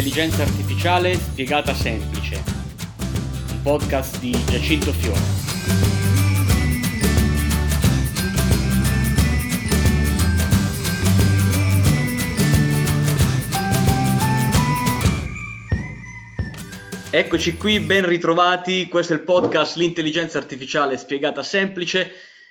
L'intelligenza artificiale spiegata semplice. Un podcast di Giacinto Fiore. Eccoci qui, ben ritrovati. Questo è il podcast L'intelligenza artificiale spiegata semplice.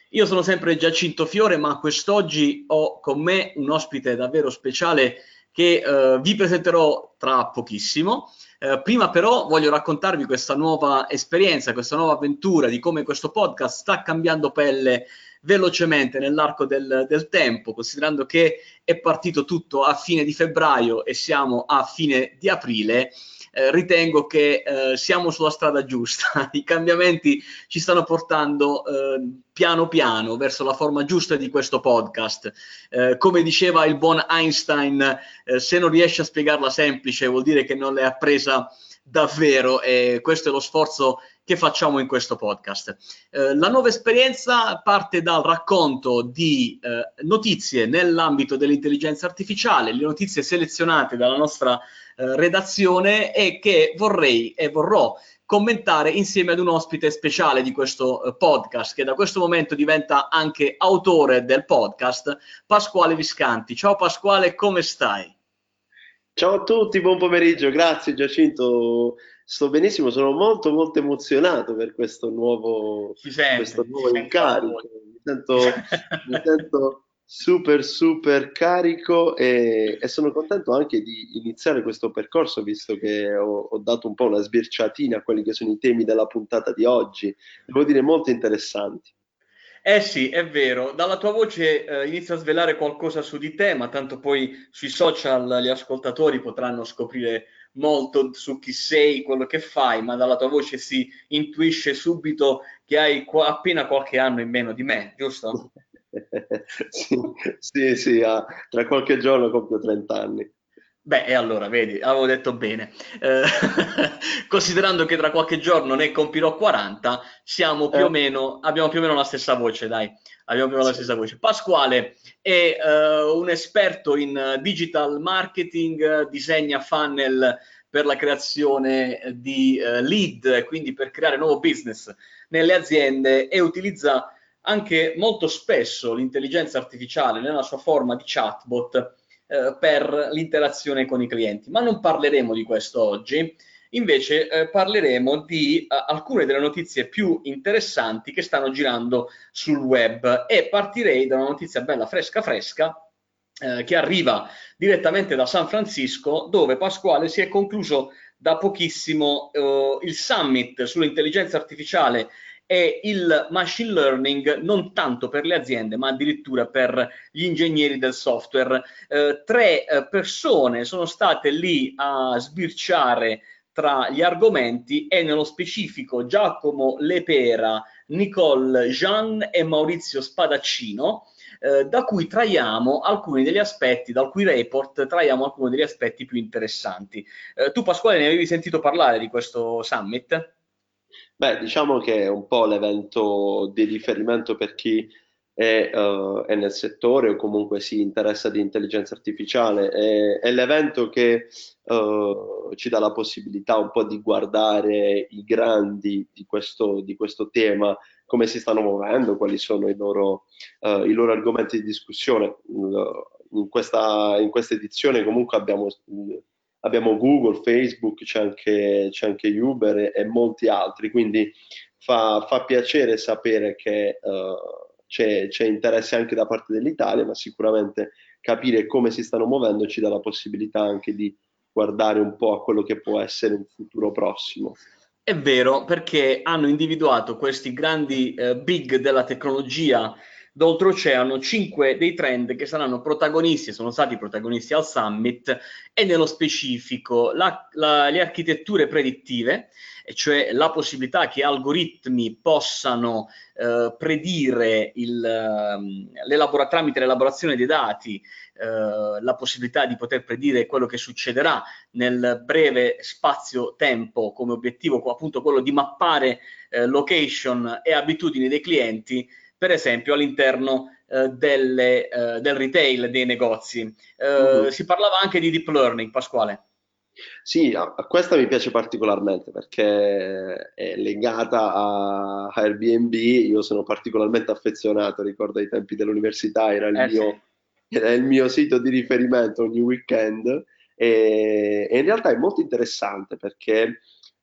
Io sono sempre Giacinto Fiore, ma quest'oggi ho con me un ospite davvero speciale che eh, vi presenterò tra pochissimo. Eh, prima però voglio raccontarvi questa nuova esperienza, questa nuova avventura di come questo podcast sta cambiando pelle velocemente nell'arco del, del, tempo, considerando che è partito tutto a fine di febbraio e siamo a fine di aprile eh, ritengo che eh, siamo sulla strada giusta. I cambiamenti ci stanno portando eh, piano piano verso la forma giusta di questo podcast. Eh, come diceva il buon Einstein, eh, se non riesci a spiegarla semplice vuol dire che non l'hai appresa davvero e questo è lo sforzo che facciamo in questo podcast. Eh, la nuova esperienza parte dal racconto di eh, notizie nell'ambito dell'intelligenza artificiale, le notizie selezionate dalla nostra eh, redazione e che vorrei e vorrò commentare insieme ad un ospite speciale di questo eh, podcast che da questo momento diventa anche autore del podcast, Pasquale Viscanti. Ciao Pasquale, come stai? Ciao a tutti, buon pomeriggio, grazie Giacinto. Sto benissimo, sono molto molto emozionato per questo nuovo, sente, questo nuovo incarico. Mi sento, mi sento super super carico e, e, sono contento anche di iniziare questo percorso visto che ho, ho, dato un po' una sbirciatina a quelli che sono i temi della puntata di oggi, devo dire molto interessanti. Eh sì, è vero, dalla tua voce eh, inizia a svelare qualcosa su di te, ma tanto poi sui social gli ascoltatori potranno scoprire molto su chi sei, quello che fai, ma dalla tua voce si intuisce subito che hai qu- appena qualche anno in meno di me, giusto? sì, sì, sì ah, tra qualche giorno compio 30 anni. Beh, e allora, vedi, avevo detto bene. Eh, considerando che tra qualche giorno ne compirò 40, siamo più eh. o meno, abbiamo più o meno la stessa voce, dai. Abbiamo più o meno la stessa voce. Pasquale è uh, un esperto in digital marketing, disegna funnel per la creazione di uh, lead, quindi per creare nuovo business nelle aziende e utilizza anche molto spesso l'intelligenza artificiale nella sua forma di chatbot eh, per l'interazione con i clienti. Ma non parleremo di questo oggi, invece eh, parleremo di eh, alcune delle notizie più interessanti che stanno girando sul web e partirei da una notizia bella fresca fresca eh, che arriva direttamente da San Francisco dove Pasquale si è concluso da pochissimo eh, il summit sull'intelligenza artificiale è il machine learning non tanto per le aziende, ma addirittura per gli ingegneri del software. Eh, tre eh, persone sono state lì a sbirciare tra gli argomenti e nello specifico Giacomo Lepera, Nicole Jean e Maurizio Spadaccino. Eh, da cui traiamo alcuni degli aspetti, dal cui report traiamo alcuni degli aspetti più interessanti. Eh, tu Pasquale ne avevi sentito parlare di questo summit? Beh, diciamo che è un po' l'evento di riferimento per chi è, uh, è nel settore o comunque si interessa di intelligenza artificiale. È, è l'evento che uh, ci dà la possibilità un po' di guardare i grandi di questo, di questo tema, come si stanno muovendo, quali sono i loro, uh, i loro argomenti di discussione. In questa, in questa edizione comunque abbiamo abbiamo Google, Facebook, c'è anche, c'è anche Uber e, e, molti altri, quindi fa, fa piacere sapere che uh, c'è, c'è, interesse anche da parte dell'Italia, ma sicuramente capire come si stanno muovendo ci dà la possibilità anche di guardare un po' a quello che può essere un futuro prossimo. È vero, perché hanno individuato questi grandi eh, big della tecnologia d'oltreoceano cinque dei trend che saranno protagonisti, sono stati protagonisti al summit e nello specifico la, la, le architetture predittive, cioè la possibilità che algoritmi possano eh, predire il, eh, tramite l'elaborazione dei dati eh, la possibilità di poter predire quello che succederà nel breve spazio-tempo come obiettivo appunto quello di mappare eh, location e abitudini dei clienti per esempio all'interno eh, delle, eh, del retail dei negozi. Eh, uh-huh. Si parlava anche di deep learning, Pasquale. Sì, a- a questa mi piace particolarmente perché è legata a Airbnb. Io sono particolarmente affezionato, ricordo ai tempi dell'università, era il Eh sì. mio, era il mio sito di riferimento ogni weekend e, e in realtà è molto interessante perché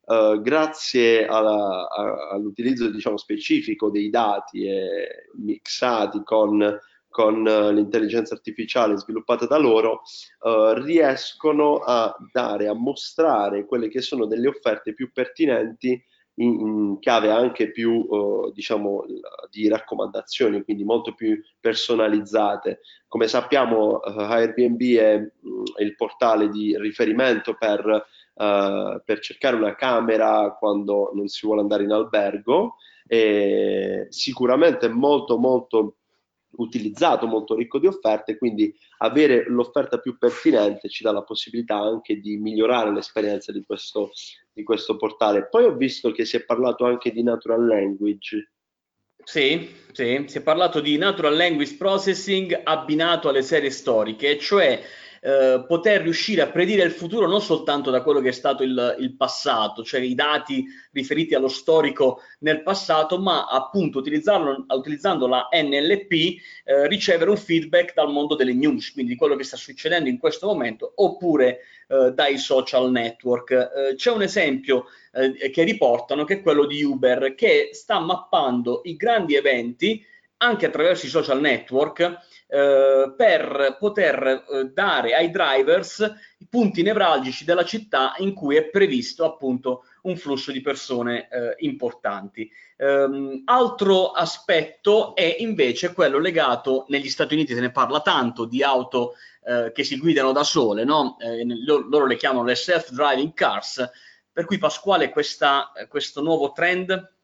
eh, grazie alla- a- all'utilizzo, diciamo, specifico dei dati eh, mixati con con eh, l'intelligenza artificiale sviluppata da loro, eh, riescono a dare, a mostrare quelle che sono delle offerte più pertinenti in, chiave anche più, eh, diciamo, di raccomandazioni, quindi molto più personalizzate. Come sappiamo, eh, Airbnb è, mm, è, il portale di riferimento per, eh, per cercare una camera quando non si vuole andare in albergo. E sicuramente molto molto utilizzato, molto ricco di offerte, quindi avere l'offerta più pertinente ci dà la possibilità anche di migliorare l'esperienza di questo, di questo portale. Poi ho visto che si è parlato anche di natural language. Sì, sì, si è parlato di natural language processing abbinato alle serie storiche, cioè eh, poter riuscire a predire il futuro non soltanto da quello che è stato il, il, passato, cioè i dati riferiti allo storico nel passato, ma appunto utilizzando la NLP eh, ricevere un feedback dal mondo delle news, quindi di quello che sta succedendo in questo momento, oppure eh, dai social network. Eh, c'è un esempio eh, che riportano che è quello di Uber, che sta mappando i grandi eventi anche attraverso i social network eh, per poter eh, dare ai drivers i punti nevralgici della città in cui è previsto appunto un flusso di persone eh, importanti. Um, altro aspetto è invece quello legato, negli Stati Uniti se ne parla tanto, di auto eh, che si guidano da sole, no? Eh, loro, loro, le chiamano le self-driving cars, per cui Pasquale questa, questo nuovo trend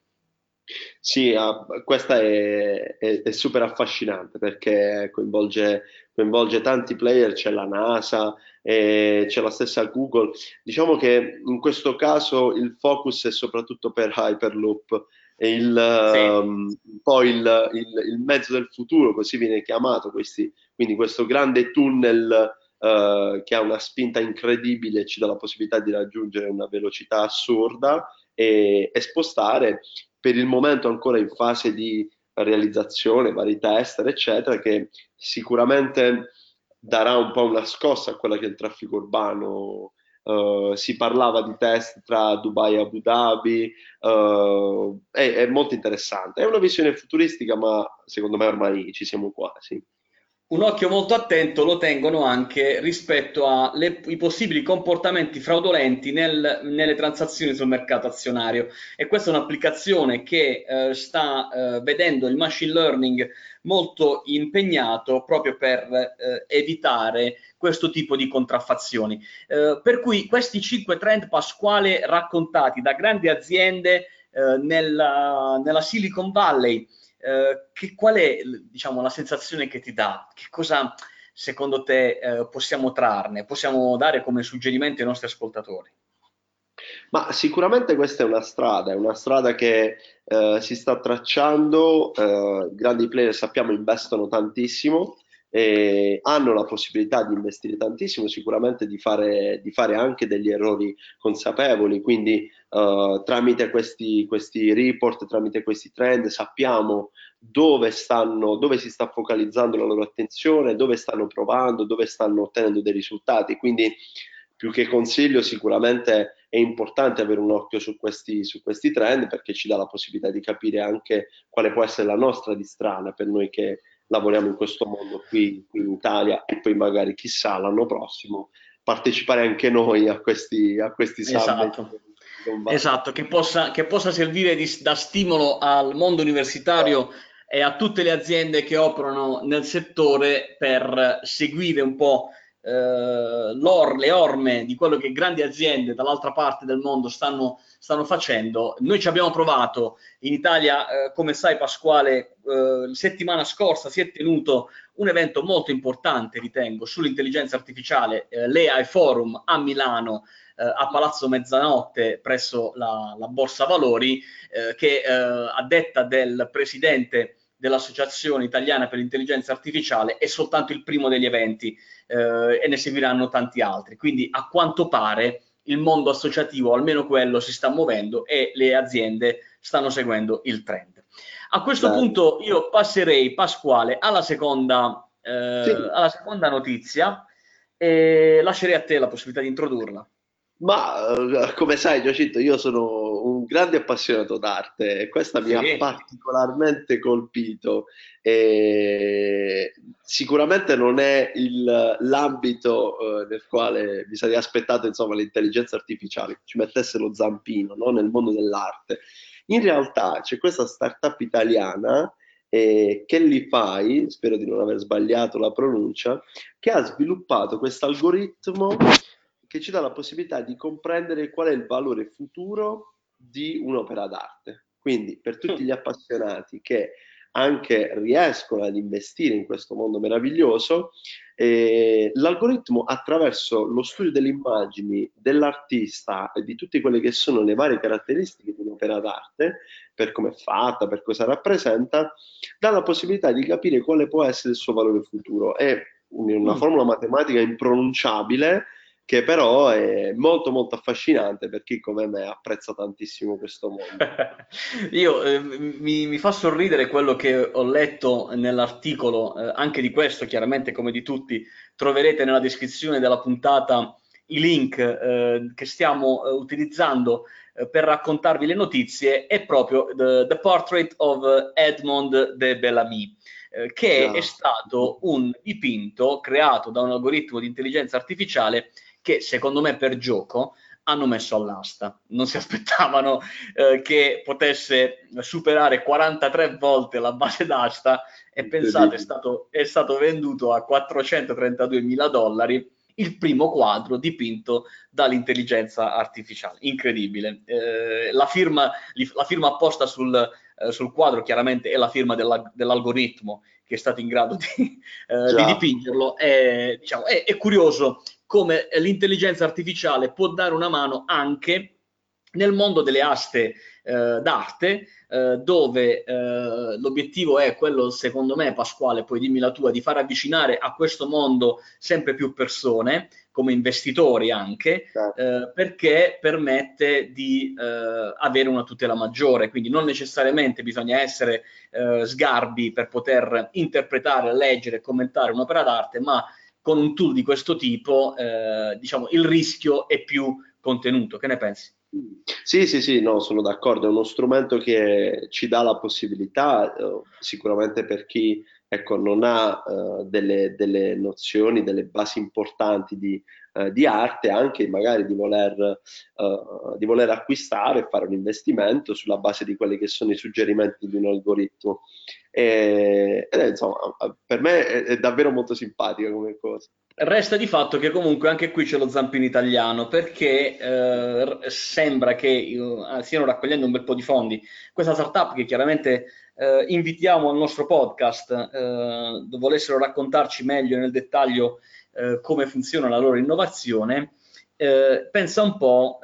sì, ah, questa è, è- è super affascinante perché coinvolge, coinvolge tanti player, c'è la NASA, e c'è la stessa Google. Diciamo che in questo caso il focus è soprattutto per Hyperloop, è il, Sì. um, poi il, il- il mezzo del futuro, così viene chiamato, questi- quindi questo grande tunnel eh, che ha una spinta incredibile, ci dà la possibilità di raggiungere una velocità assurda e, e spostare per il momento ancora in fase di realizzazione, vari tester, eccetera, che sicuramente darà un po' una scossa a quella che è il traffico urbano. Uh, si parlava di test tra Dubai e Abu Dhabi, uh, è, è, molto interessante. È una visione futuristica, ma secondo me ormai ci siamo quasi un occhio molto attento lo tengono anche rispetto ai possibili comportamenti fraudolenti nel, nelle transazioni sul mercato azionario e questa è un'applicazione che eh, sta eh, vedendo il machine learning molto impegnato proprio per eh, evitare questo tipo di contraffazioni. Eh, per cui questi cinque trend Pasquale raccontati da grandi aziende eh, nella, nella Silicon Valley eh, che, qual è diciamo, la sensazione che ti dà? Che cosa secondo te eh, possiamo trarne, possiamo dare come suggerimento ai nostri ascoltatori? Ma sicuramente questa è una strada, è una strada che eh, si sta tracciando, eh, grandi player sappiamo investono tantissimo e hanno la possibilità di investire tantissimo, sicuramente di fare, di fare anche degli errori consapevoli, quindi uh, tramite questi, questi, report, tramite questi trend sappiamo dove, stanno, dove si sta focalizzando la loro attenzione, dove stanno provando, dove stanno ottenendo dei risultati, quindi più che consiglio sicuramente è importante avere un occhio su questi, su questi trend perché ci dà la possibilità di capire anche quale può essere la nostra di strada per noi che lavoriamo in questo mondo qui, qui, in Italia e poi magari chissà l'anno prossimo partecipare anche noi a questi, a questi esatto. Esatto, che possa, che possa servire di, da stimolo al mondo universitario e a tutte le aziende che operano nel settore per seguire un po' eh, l'or, le orme di quello che grandi aziende dall'altra parte del mondo stanno, stanno facendo. Noi ci abbiamo provato in Italia, eh, come sai Pasquale, eh, settimana scorsa si è tenuto un evento molto importante, ritengo, sull'intelligenza artificiale, eh, l'EAI Forum a Milano, eh, a Palazzo Mezzanotte presso la, la Borsa Valori, eh, che eh, a detta del presidente dell'Associazione Italiana per l'Intelligenza Artificiale è soltanto il primo degli eventi eh, e ne seguiranno tanti altri. Quindi a quanto pare il mondo associativo, almeno quello, si sta muovendo e le aziende stanno seguendo il trend. A questo Beh. punto io passerei, Pasquale, alla seconda, eh, sì. alla seconda notizia e lascerei a te la possibilità di introdurla. Ma eh, come sai, Giacinto, io sono un grande appassionato d'arte e questa mi sì. ha particolarmente colpito. E sicuramente non è il, l'ambito eh, nel quale mi sarei aspettato insomma, l'intelligenza artificiale ci mettesse lo zampino no? nel mondo dell'arte. In realtà c'è questa startup italiana eh, Kelly Fai, spero di non aver sbagliato la pronuncia, che ha sviluppato questo algoritmo che ci dà la possibilità di comprendere qual è il valore futuro di un'opera d'arte. Quindi per tutti gli appassionati che anche riescono ad investire in questo mondo meraviglioso, eh, l'algoritmo attraverso lo studio delle immagini dell'artista e di tutte quelle che sono le varie caratteristiche di un'opera d'arte, per come è fatta, per cosa rappresenta, dà la possibilità di capire quale può essere il suo valore futuro. È una mm. formula matematica impronunciabile che però è molto molto affascinante per chi come me apprezza tantissimo questo mondo. Io eh, mi, mi, fa sorridere quello che ho letto nell'articolo, eh, anche di questo chiaramente come di tutti troverete nella descrizione della puntata i link eh, che stiamo eh, utilizzando eh, per raccontarvi le notizie, è proprio The, the Portrait of Edmond de Bellamy eh, che no. è stato un dipinto creato da un algoritmo di intelligenza artificiale che secondo me per gioco hanno messo all'asta. Non si aspettavano eh, che potesse superare 43 volte la base d'asta e pensate, è stato, è stato venduto a 432 mila dollari il primo quadro dipinto dall'intelligenza artificiale. Incredibile. Eh, la, firma, la, firma, apposta sul, eh, sul, quadro chiaramente è la firma della, dell'algoritmo che è stato in grado di, eh, di dipingerlo. È, diciamo, è, è curioso come l'intelligenza artificiale può dare una mano anche nel mondo delle aste eh, d'arte, eh, dove eh, l'obiettivo è quello, secondo me, Pasquale, poi dimmi la tua, di far avvicinare a questo mondo sempre più persone, come investitori anche, certo. Eh, perché permette di eh, avere una tutela maggiore, quindi non necessariamente bisogna essere eh, sgarbi per poter interpretare, leggere e commentare un'opera d'arte, ma con un tool di questo tipo, eh, diciamo, il rischio è più contenuto. Che ne pensi? Sì, sì, sì, no, sono d'accordo, è uno strumento che ci dà la possibilità, eh, sicuramente per chi ecco, non ha eh, delle, delle, nozioni, delle basi importanti di, eh, di arte, anche magari di voler, eh, di voler, acquistare e fare un investimento sulla base di quelli che sono i suggerimenti di un algoritmo. E, ed è, insomma, per me è, è davvero molto simpatica come cosa. Resta di fatto che comunque anche qui c'è lo zampino italiano perché eh, sembra che eh, stiano raccogliendo un bel po' di fondi. Questa startup che chiaramente eh, invitiamo al nostro podcast, eh, volessero raccontarci meglio nel dettaglio eh, come funziona la loro innovazione, eh, pensa un po',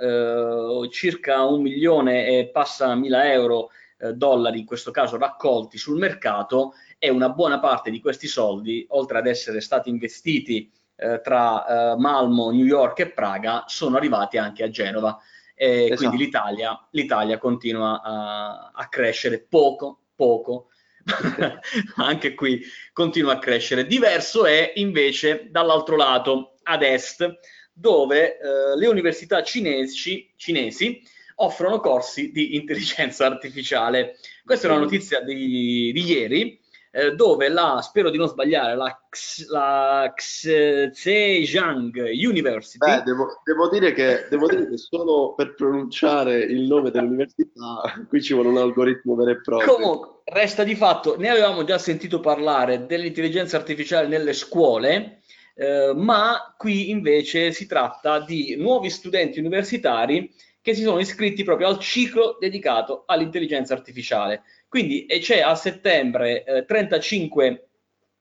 circa un milione e passa mila euro, dollari in questo caso raccolti sul mercato e una buona parte di questi soldi, oltre ad essere stati investiti eh, tra Malmo, New York e Praga, sono arrivati anche a Genova. E esatto. quindi l'Italia, l'Italia continua a, a crescere poco, poco, anche qui continua a crescere. Diverso è invece dall'altro lato, ad est, dove eh, le università cinesi, cinesi, offrono corsi di intelligenza artificiale. Questa è una notizia di, di ieri, eh, dove la, spero di non sbagliare, la, X, la Zhejiang University. Beh, devo, devo, dire che, devo dire che solo per pronunciare il nome dell'università qui ci vuole un algoritmo vero e proprio. Comunque, resta di fatto, ne avevamo già sentito parlare dell'intelligenza artificiale nelle scuole, eh, ma qui invece si tratta di nuovi studenti universitari che si sono iscritti proprio al ciclo dedicato all'intelligenza artificiale. Quindi c'è a settembre eh, 35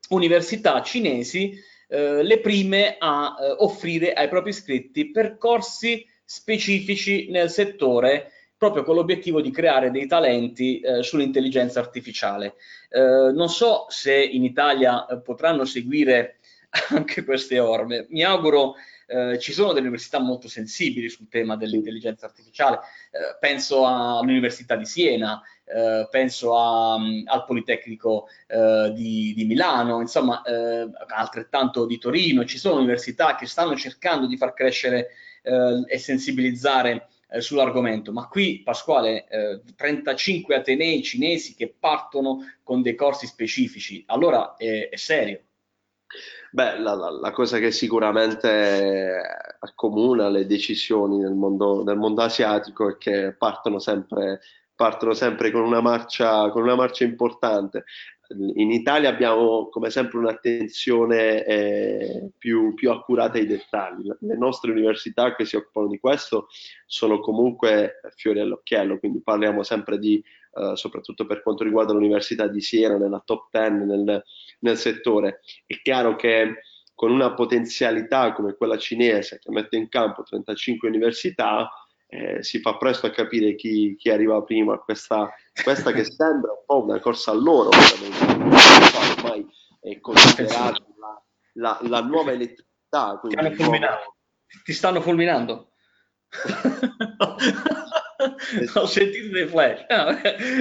università cinesi, eh, le prime a eh, offrire ai propri iscritti percorsi specifici nel settore proprio con l'obiettivo di creare dei talenti eh, sull'intelligenza artificiale. Eh, non so se in Italia eh, potranno seguire anche queste orme, mi auguro eh, ci sono delle università molto sensibili sul tema dell'intelligenza artificiale, eh, penso all'Università di Siena, eh, penso a, al Politecnico eh, di, di, Milano, insomma eh, altrettanto di Torino, ci sono università che stanno cercando di far crescere eh, e sensibilizzare eh, sull'argomento, ma qui Pasquale, 35 atenei cinesi che partono con dei corsi specifici, allora è, è serio. Beh, la, la, la, cosa che sicuramente accomuna le decisioni nel mondo, nel mondo asiatico è che partono sempre partono sempre con una marcia, con una marcia importante. In Italia abbiamo come sempre un'attenzione eh, più, più, accurata ai dettagli. Le nostre università che si occupano di questo sono comunque fiori all'occhiello, quindi parliamo sempre di, eh, soprattutto per quanto riguarda l'Università di Siena, nella top 10 nel, nel settore. È chiaro che con una potenzialità come quella cinese che mette in campo 35 università, eh, si fa presto a capire chi, chi arriva prima. Questa, questa che sembra un po' una corsa a loro, ormai è considerata la, la, la, nuova elettricità. Ti, nuova... ti stanno fulminando. Ho sentito dei flash.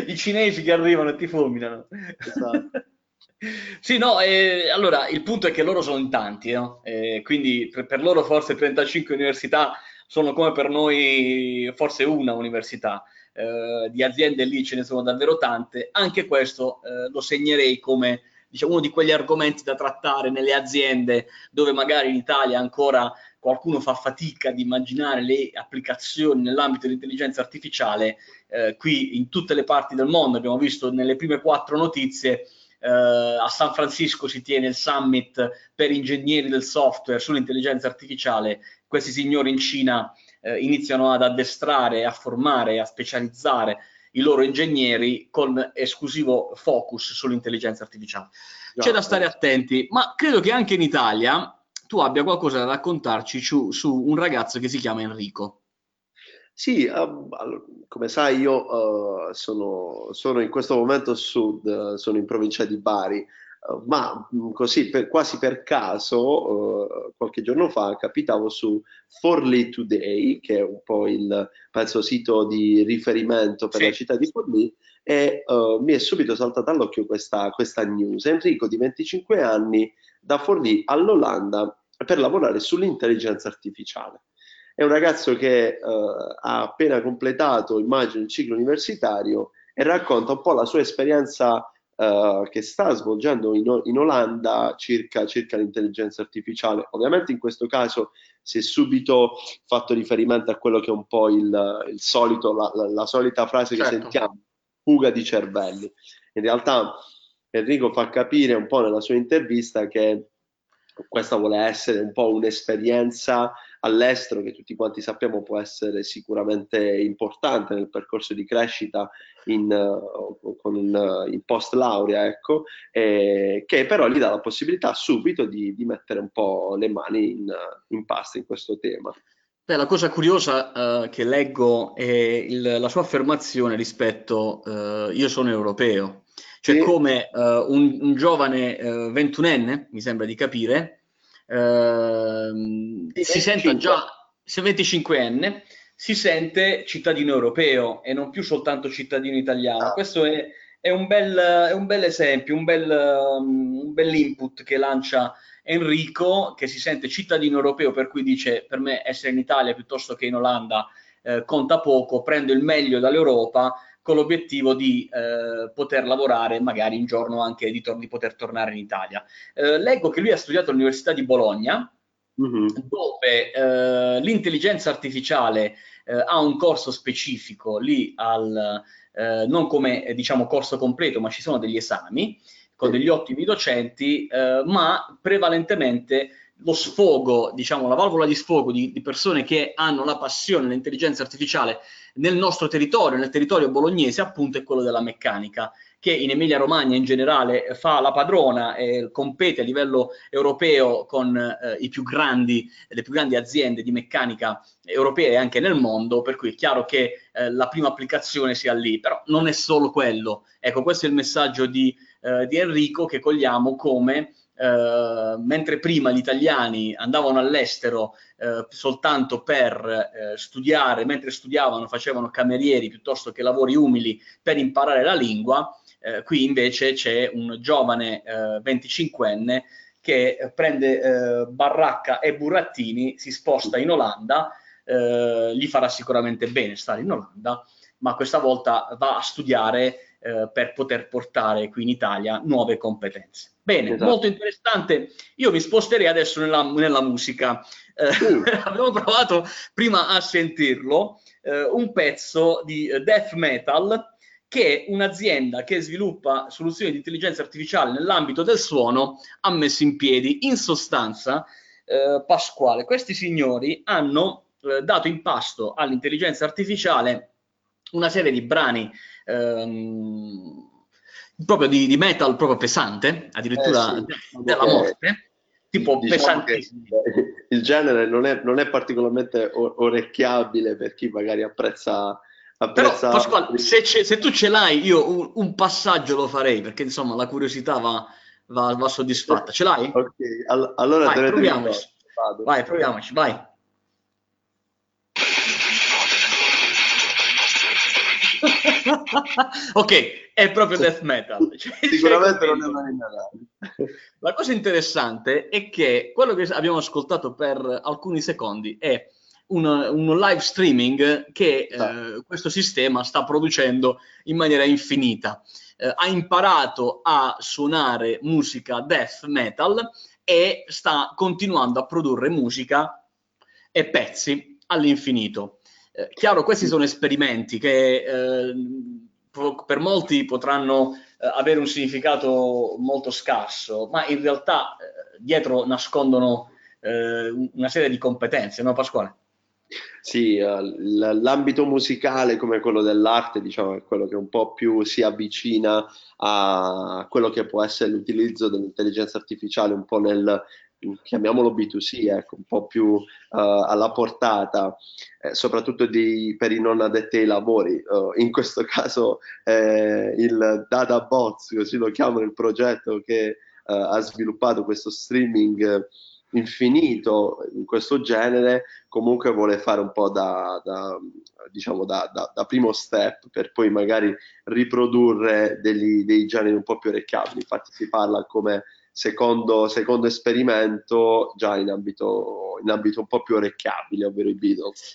I cinesi che arrivano e ti fulminano. Esatto. Sì, no, eh, allora il punto è che loro sono in tanti, no? eh, quindi per, per, loro forse 35 università sono come per noi forse una università. Eh, di aziende lì ce ne sono davvero tante. Anche questo eh, lo segnerei come diciamo, uno di quegli argomenti da trattare nelle aziende dove magari in Italia ancora qualcuno fa fatica ad immaginare le applicazioni nell'ambito dell'intelligenza artificiale. Eh, qui in tutte le parti del mondo abbiamo visto nelle prime quattro notizie Uh, a San Francisco si tiene il summit per ingegneri del software sull'intelligenza artificiale questi signori in Cina eh, iniziano ad addestrare, a formare, a specializzare i loro ingegneri con esclusivo focus sull'intelligenza artificiale. C'è da stare attenti, ma credo che anche in Italia tu abbia qualcosa da raccontarci su, su un ragazzo che si chiama Enrico. Sì, uh, come sai io uh, sono, sono, in questo momento sud, uh, sono in provincia di Bari, ma mm, così per, quasi per caso uh, qualche giorno fa capitavo su Forlì Today che è un po' il penso sito di riferimento per sì. la città di Forlì e uh, mi è subito saltata all'occhio questa, questa news Enrico di 25 anni da Forlì all'Olanda per lavorare sull'intelligenza artificiale è un ragazzo che uh, ha appena completato immagino il ciclo universitario e racconta un po' la sua esperienza uh, che sta svolgendo in, in Olanda circa, circa, l'intelligenza artificiale. Ovviamente in questo caso si è subito fatto riferimento a quello che è un po' il, il solito, la, la, la, solita frase certo. che sentiamo, fuga di cervelli. In realtà Enrico fa capire un po' nella sua intervista che questa vuole essere un po' un'esperienza all'estero che tutti quanti sappiamo può essere sicuramente importante nel percorso di crescita in, con, uh, in post laurea, ecco, eh, che però gli dà la possibilità subito di, di mettere un po' le mani in, in pasta in questo tema. Beh, la cosa curiosa uh, che leggo è il, la sua affermazione rispetto uh, io sono europeo, cioè sì. come uh, un, un, giovane ventunenne, mi sembra di capire, Ehm, si sente già, se 25enne, si sente cittadino europeo e non più soltanto cittadino italiano. Ah. Questo è, è, un bel, è, un bel, esempio, un bel, um, un bel input che lancia Enrico, che si sente cittadino europeo, per cui dice per me essere in Italia piuttosto che in Olanda eh, conta poco, prendo il meglio dall'Europa con l'obiettivo di eh, poter lavorare magari un giorno anche di, tor- di poter tornare in Italia. Eh, leggo che lui ha studiato all'Università di Bologna, mm-hmm. dove eh, l'intelligenza artificiale eh, ha un corso specifico lì al, eh, non come diciamo corso completo, ma ci sono degli esami con degli ottimi docenti, ma prevalentemente lo sfogo, diciamo, la valvola di sfogo di, di persone che hanno la passione dell'intelligenza artificiale nel nostro territorio, nel territorio bolognese, appunto, è quello della meccanica, che in Emilia-Romagna in generale fa la padrona e compete a livello europeo con eh, più grandi, le più grandi aziende di meccanica europee anche nel mondo, per cui è chiaro che eh, la prima applicazione sia lì, però non è solo quello. Ecco, questo è il messaggio di, eh, di Enrico che cogliamo come eh, mentre prima gli italiani andavano all'estero eh, soltanto per eh, studiare, mentre studiavano facevano camerieri piuttosto che lavori umili per imparare la lingua, eh, qui invece c'è un giovane 25enne che prende baracca e burattini, si sposta in Olanda, gli farà sicuramente bene stare in Olanda, ma questa volta va a studiare eh, per poter portare qui in Italia nuove competenze. Bene, esatto. molto interessante. Io mi sposterei adesso nella, nella musica. Eh, uh. abbiamo provato prima a sentirlo, eh, un pezzo di death metal che un'azienda che sviluppa soluzioni di intelligenza artificiale nell'ambito del suono ha messo in piedi. In sostanza, eh, Pasquale, questi signori hanno eh, dato in pasto all'intelligenza artificiale una serie di brani ehm, proprio di, di, metal proprio pesante, addirittura eh sì, della morte, tipo diciamo pesantissimo. Il genere non è, non è particolarmente orecchiabile per chi magari apprezza Apprezza... Però Pasquale, se, se, tu ce l'hai, io un, un, passaggio lo farei perché insomma la curiosità va, va, va soddisfatta. Ce l'hai? Ok, All- allora vai, proviamoci. Vai, proviamoci, vai. ok, è proprio death metal. Cioè, Sicuramente non è una La cosa interessante è che quello che abbiamo ascoltato per alcuni secondi è un, un live streaming che eh, questo sistema sta producendo in maniera infinita. Eh, ha imparato a suonare musica death metal e sta continuando a produrre musica e pezzi all'infinito. Eh, chiaro, questi sono esperimenti che eh, per molti potranno eh, avere un significato molto scarso, ma in realtà eh, dietro nascondono eh, una serie di competenze, no Pasquale? Sì, l'ambito musicale come quello dell'arte, diciamo, è quello che un po' più si avvicina a quello che può essere l'utilizzo dell'intelligenza artificiale un po' nel, chiamiamolo B2C, ecco, un po' più uh, alla portata, eh, soprattutto di, per i non addetti ai lavori. Uh, in questo caso eh, il Data Bots, così lo chiamano il progetto che uh, ha sviluppato questo streaming infinito in questo genere, comunque vuole fare un po' da, da diciamo da, da, da, primo step per poi magari riprodurre degli, dei generi un po' più orecchiabili. Infatti si parla come secondo, secondo esperimento già in ambito, in ambito un po' più orecchiabile, ovvero i Beatles.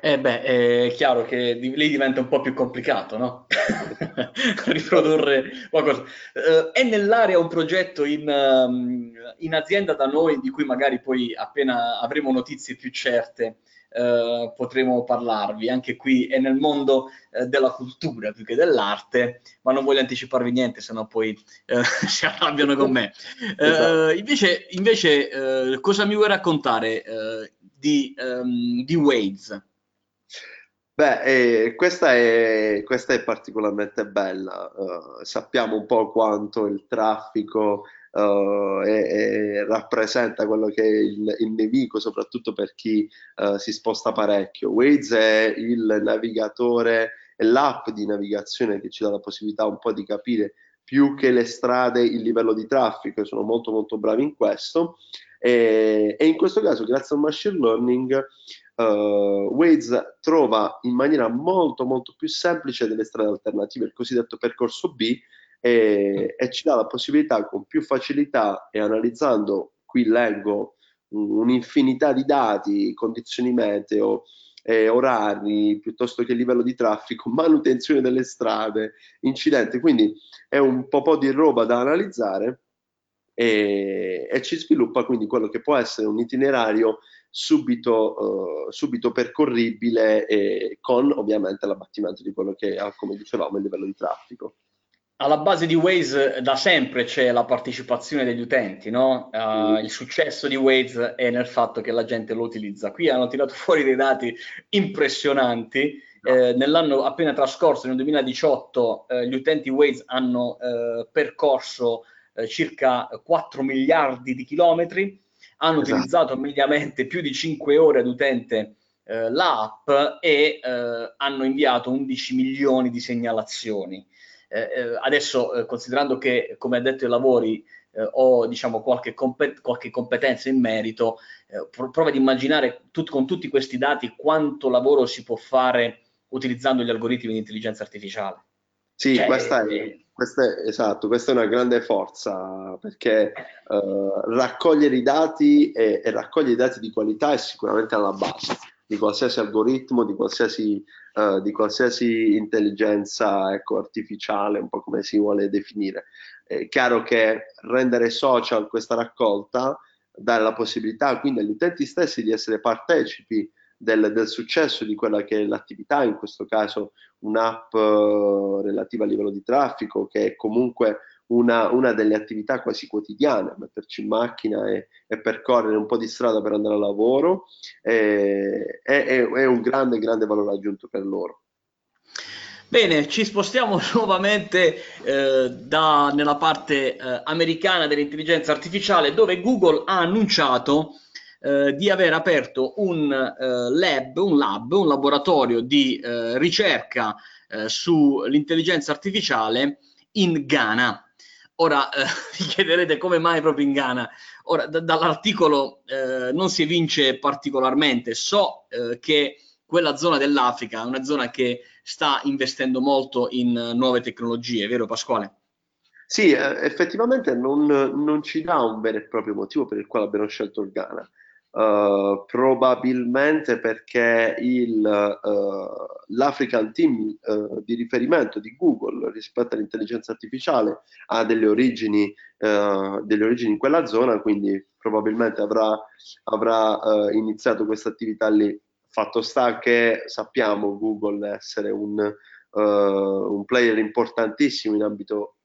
Eh beh, è chiaro che lì diventa un po' più complicato, no? Riprodurre qualcosa. Uh, è nell'area un progetto in, um, in, azienda da noi di cui magari poi appena avremo notizie più certe eh, potremo parlarvi. Anche qui è nel mondo eh, della cultura più che dell'arte, ma non voglio anticiparvi niente, sennò poi eh, si arrabbiano con me. Esatto. invece, invece cosa mi vuoi raccontare di, um, di Waze? Beh, eh, questa, è, questa, è, particolarmente bella. Uh, sappiamo un po' quanto il traffico uh, e, e rappresenta quello che è il, il nemico, soprattutto per chi uh, si sposta parecchio. Waze è il navigatore, è l'app di navigazione che ci dà la possibilità un po' di capire più che le strade il livello di traffico, sono molto molto bravi in questo. E, e in questo caso, grazie al machine learning, uh, Waze trova in maniera molto molto più semplice delle strade alternative, il cosiddetto percorso B, e, e ci dà la possibilità con più facilità e analizzando, qui leggo un'infinità di dati, condizioni meteo, eh, orari, piuttosto che livello di traffico, manutenzione delle strade, incidenti, quindi è un po', di roba da analizzare e, e, ci sviluppa quindi quello che può essere un itinerario subito, uh, subito percorribile con ovviamente l'abbattimento di quello che ha, come dicevamo, il livello di traffico alla base di Waze da sempre c'è la partecipazione degli utenti, no? uh, il successo di Waze è nel fatto che la gente lo utilizza. Qui hanno tirato fuori dei dati impressionanti. Eh, nell'anno appena trascorso, nel 2018, eh, gli utenti Waze hanno eh, percorso eh, circa 4 miliardi di chilometri, hanno esatto. utilizzato mediamente più di 5 ore ad utente eh, l'app e hanno inviato 11 milioni di segnalazioni. Eh, eh, adesso, eh, considerando che come ha detto ai lavori eh, o diciamo qualche, compet- qualche, competenza in merito, eh, prova ad immaginare tut- con tutti questi dati quanto lavoro si può fare utilizzando gli algoritmi di intelligenza artificiale. Sì, cioè, questa, è, questa, è, esatto, questa è una grande forza perché raccogliere i dati e, e, raccogliere i dati di qualità è sicuramente alla base di qualsiasi algoritmo, di qualsiasi, uh, di qualsiasi intelligenza ecco, artificiale, un po' come si vuole definire. È chiaro che rendere social questa raccolta dà la possibilità quindi agli utenti stessi di essere partecipi del, del, successo di quella che è l'attività, in questo caso un'app uh, relativa a livello di traffico, che è comunque una, una delle attività quasi quotidiane, metterci in macchina e, e, percorrere un po' di strada per andare al lavoro, è, è, è un grande, grande valore aggiunto per loro. Bene, ci spostiamo nuovamente eh, da, nella parte eh, americana dell'intelligenza artificiale dove Google ha annunciato eh, di aver aperto un eh, lab, un lab, un laboratorio di eh, ricerca eh, sull'intelligenza artificiale in Ghana. Ora vi chiederete come mai proprio in Ghana. Ora, d- dall'articolo non si evince particolarmente, so che quella zona dell'Africa è una zona che sta investendo molto in nuove tecnologie, vero Pasquale? Sì, effettivamente non, non, ci dà un vero e proprio motivo per il quale abbiamo scelto il Ghana. Uh, probabilmente perché il, uh, l'African Team uh, di riferimento di Google rispetto all'intelligenza artificiale ha delle origini, delle origini in quella zona, quindi probabilmente avrà, avrà iniziato questa attività lì. Fatto sta che sappiamo Google essere un, un player importantissimo in ambito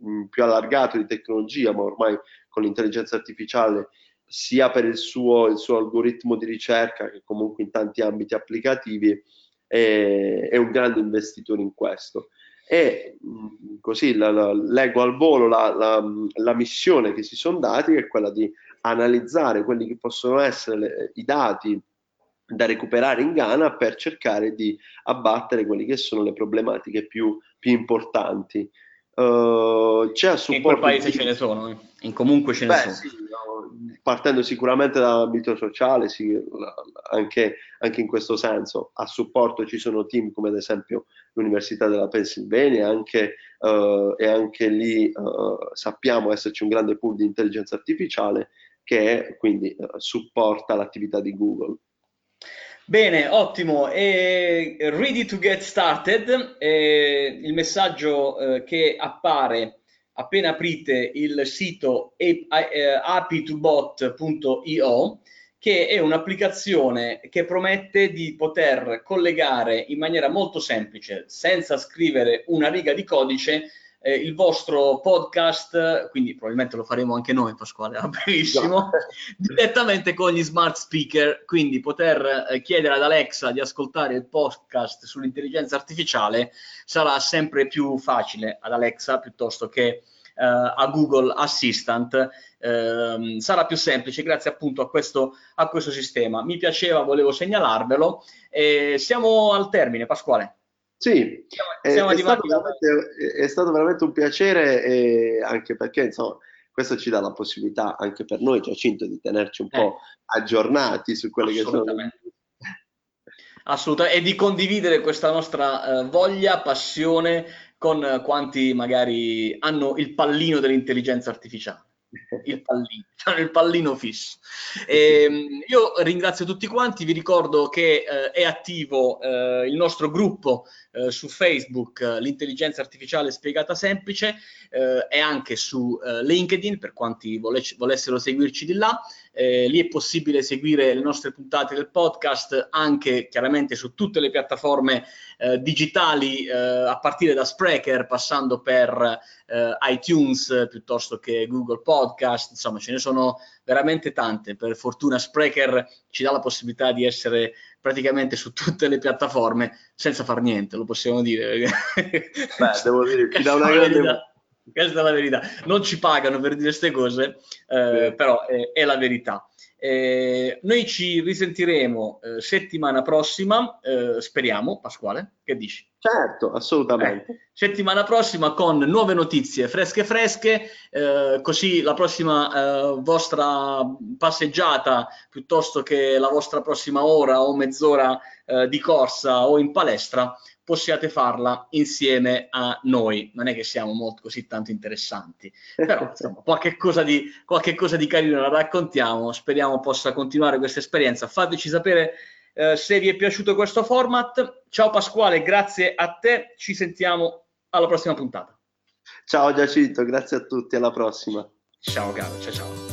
mh, mm, più allargato di tecnologia, ma ormai con l'intelligenza artificiale sia per il suo, il suo, algoritmo di ricerca che comunque in tanti ambiti applicativi è, è un grande investitore in questo. E così la, la, leggo al volo la, la, missione che si sono dati, che è quella di analizzare quelli che possono essere le, i dati da recuperare in Ghana per cercare di abbattere quelle che sono le problematiche più, più importanti. Uh, c'è in quel paese di... ce ne sono, eh. in comunque ce ne Beh, sono. Sì, no, partendo sicuramente dall'ambito sociale, sì, anche, anche, in questo senso, a supporto ci sono team come ad esempio l'Università della Pennsylvania anche, uh, e anche lì uh, sappiamo esserci un grande pool di intelligenza artificiale che quindi supporta l'attività di Google. Bene, ottimo. E ready to get started, e il messaggio eh, che appare appena aprite il sito api2bot.io, che è un'applicazione che promette di poter collegare in maniera molto semplice, senza scrivere una riga di codice, eh, il vostro podcast, quindi probabilmente lo faremo anche noi, Pasquale, va benissimo, direttamente con gli smart speaker, quindi poter eh, chiedere ad Alexa di ascoltare il podcast sull'intelligenza artificiale sarà sempre più facile ad Alexa piuttosto che Uh, a Google Assistant uh, sarà più semplice grazie appunto a questo, a questo sistema. Mi piaceva, volevo segnalarvelo. E siamo al termine, Pasquale. Sì, siamo, siamo è, è, stato è, stato veramente un piacere, anche perché insomma, questo ci dà la possibilità anche per noi, Giacinto, di tenerci un eh. po' aggiornati su quelle che sono Assolutamente, e di condividere questa nostra uh, voglia, passione con quanti magari hanno il pallino dell'intelligenza artificiale il pallino, il pallino fisso. E, ehm, io ringrazio tutti quanti, vi ricordo che eh, è attivo eh, il nostro gruppo eh, su Facebook, eh, l'intelligenza artificiale spiegata semplice, eh, e anche su eh, LinkedIn per quanti vole- volessero seguirci di là. Lì è possibile seguire le nostre puntate del podcast anche chiaramente su tutte le piattaforme digitali a partire da Spreaker, passando per iTunes piuttosto che Google Podcast, insomma ce ne sono veramente tante. Per fortuna Spreaker ci dà la possibilità di essere praticamente su tutte le piattaforme senza far niente, lo possiamo dire. Beh, devo dire, ci dà una grande, Questa è la verità. Non ci pagano per dire queste cose, eh, però è, è, la verità. Eh, noi ci risentiremo eh, settimana prossima, eh, speriamo, Pasquale, che dici? Certo, assolutamente. Eh, settimana prossima con nuove notizie fresche fresche, eh, così la prossima vostra passeggiata, piuttosto che la vostra prossima ora o mezz'ora di corsa o in palestra, possiate farla insieme a noi. Non è che siamo molto così tanto interessanti, però insomma, qualche cosa di, qualche cosa di carino la raccontiamo. Speriamo possa continuare questa esperienza. Fateci sapere eh, se vi è piaciuto questo format. Ciao Pasquale, grazie a te. Ci sentiamo alla prossima puntata. Ciao Giacinto, grazie a tutti. Alla prossima. Ciao caro, ciao ciao.